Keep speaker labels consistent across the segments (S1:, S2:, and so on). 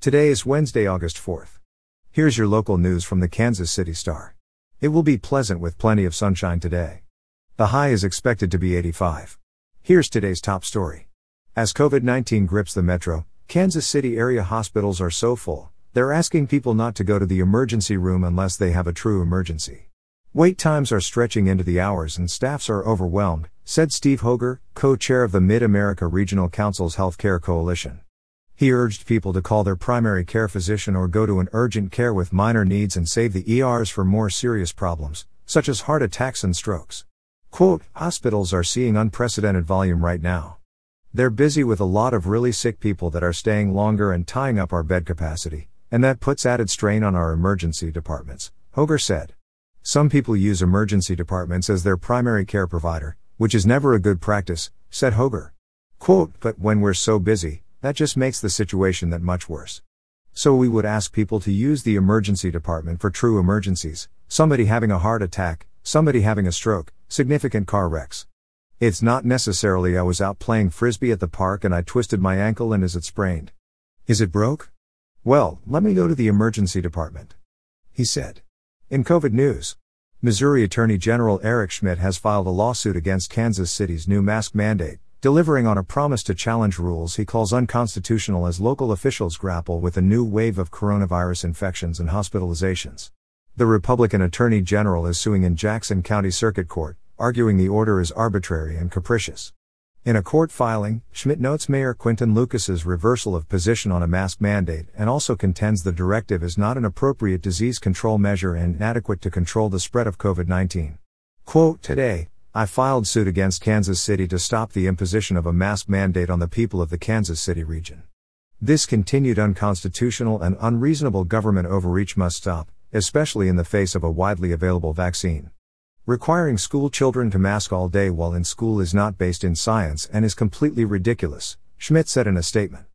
S1: Today is Wednesday, August 4th. Here's your local news from the Kansas City Star. It will be pleasant with plenty of sunshine today. The high is expected to be 85. Here's today's top story. As COVID 19 grips the metro, Kansas City area hospitals are so full, they're asking people not to go to the emergency room unless they have a true emergency. Wait times are stretching into the hours and staffs are overwhelmed, said Steve Hoger, co chair of the Mid America Regional Council's Healthcare Coalition. He urged people to call their primary care physician or go to an urgent care with minor needs and save the ERs for more serious problems, such as heart attacks and strokes. Quote, hospitals are seeing unprecedented volume right now. They're busy with a lot of really sick people that are staying longer and tying up our bed capacity, and that puts added strain on our emergency departments, Hoger said. Some people use emergency departments as their primary care provider, which is never a good practice, said Hoger. Quote, but when we're so busy, that just makes the situation that much worse. So we would ask people to use the emergency department for true emergencies, somebody having a heart attack, somebody having a stroke, significant car wrecks. It's not necessarily I was out playing frisbee at the park and I twisted my ankle and is it sprained? Is it broke? Well, let me go to the emergency department. He said. In COVID news, Missouri Attorney General Eric Schmitt has filed a lawsuit against Kansas City's new mask mandate, delivering on a promise to challenge rules he calls unconstitutional as local officials grapple with a new wave of coronavirus infections and hospitalizations. The Republican Attorney General is suing in Jackson County Circuit Court, arguing the order is arbitrary and capricious. In a court filing, Schmitt notes Mayor Quinton Lucas's reversal of position on a mask mandate and also contends the directive is not an appropriate disease control measure and inadequate to control the spread of COVID 19. Quote, Today, I filed suit against Kansas City to stop the imposition of a mask mandate on the people of the Kansas City region. This continued unconstitutional and unreasonable government overreach must stop, especially in the face of a widely available vaccine. Requiring school children to mask all day while in school is not based in science and is completely ridiculous, Schmitt said in a statement.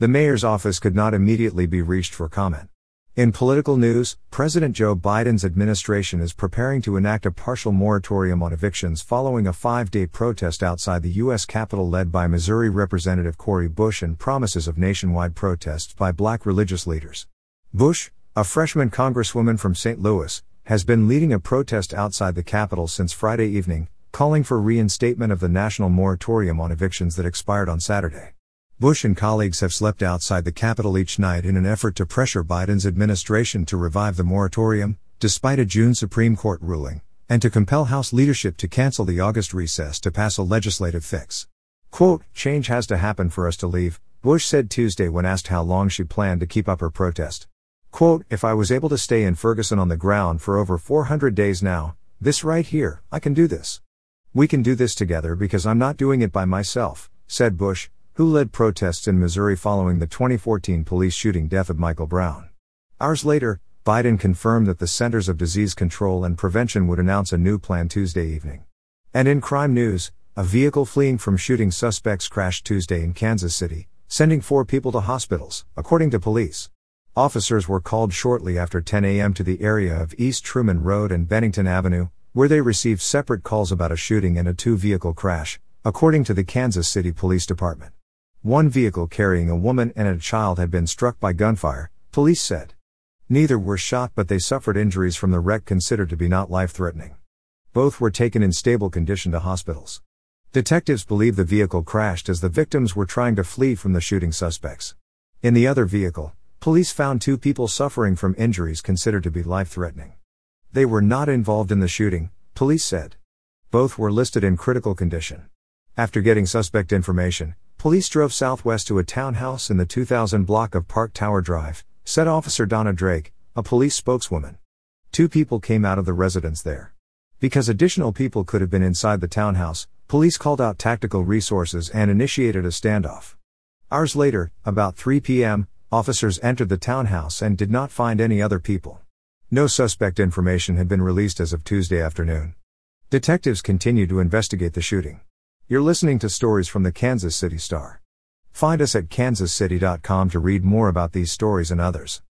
S1: The mayor's office could not immediately be reached for comment. In political news, President Joe Biden's administration is preparing to enact a partial moratorium on evictions following a five day protest outside the U.S. Capitol led by Missouri Representative Cori Bush and promises of nationwide protests by black religious leaders. Bush, a freshman congresswoman from St. Louis, has been leading a protest outside the Capitol since Friday evening, calling for reinstatement of the national moratorium on evictions that expired on Saturday. Bush and colleagues have slept outside the Capitol each night in an effort to pressure Biden's administration to revive the moratorium, despite a June Supreme Court ruling, and to compel House leadership to cancel the August recess to pass a legislative fix. Quote, change has to happen for us to leave, Bush said Tuesday when asked how long she planned to keep up her protest. Quote, if I was able to stay in Ferguson on the ground for over 400 days now, this right here, I can do this. We can do this together because I'm not doing it by myself, said Bush, who led protests in Missouri following the 2014 police shooting death of Michael Brown. Hours later, Biden confirmed that the Centers of Disease Control and Prevention would announce a new plan Tuesday evening. And in crime news, a vehicle fleeing from shooting suspects crashed Tuesday in Kansas City, sending four people to hospitals, according to police. Officers were called shortly after 10 a.m. to the area of East Truman Road and Bennington Avenue, where they received separate calls about a shooting and a two vehicle crash, according to the Kansas City Police Department. One vehicle carrying a woman and a child had been struck by gunfire, police said. Neither were shot, but they suffered injuries from the wreck considered to be not life threatening. Both were taken in stable condition to hospitals. Detectives believe the vehicle crashed as the victims were trying to flee from the shooting suspects. In the other vehicle, Police found two people suffering from injuries considered to be life threatening. They were not involved in the shooting, police said. Both were listed in critical condition. After getting suspect information, police drove southwest to a townhouse in the 2000 block of Park Tower Drive, said Officer Donna Drake, a police spokeswoman. Two people came out of the residence there. Because additional people could have been inside the townhouse, police called out tactical resources and initiated a standoff. Hours later, about 3 p.m., Officers entered the townhouse and did not find any other people. No suspect information had been released as of Tuesday afternoon. Detectives continue to investigate the shooting. You're listening to stories from the Kansas City Star. Find us at kansascity.com to read more about these stories and others.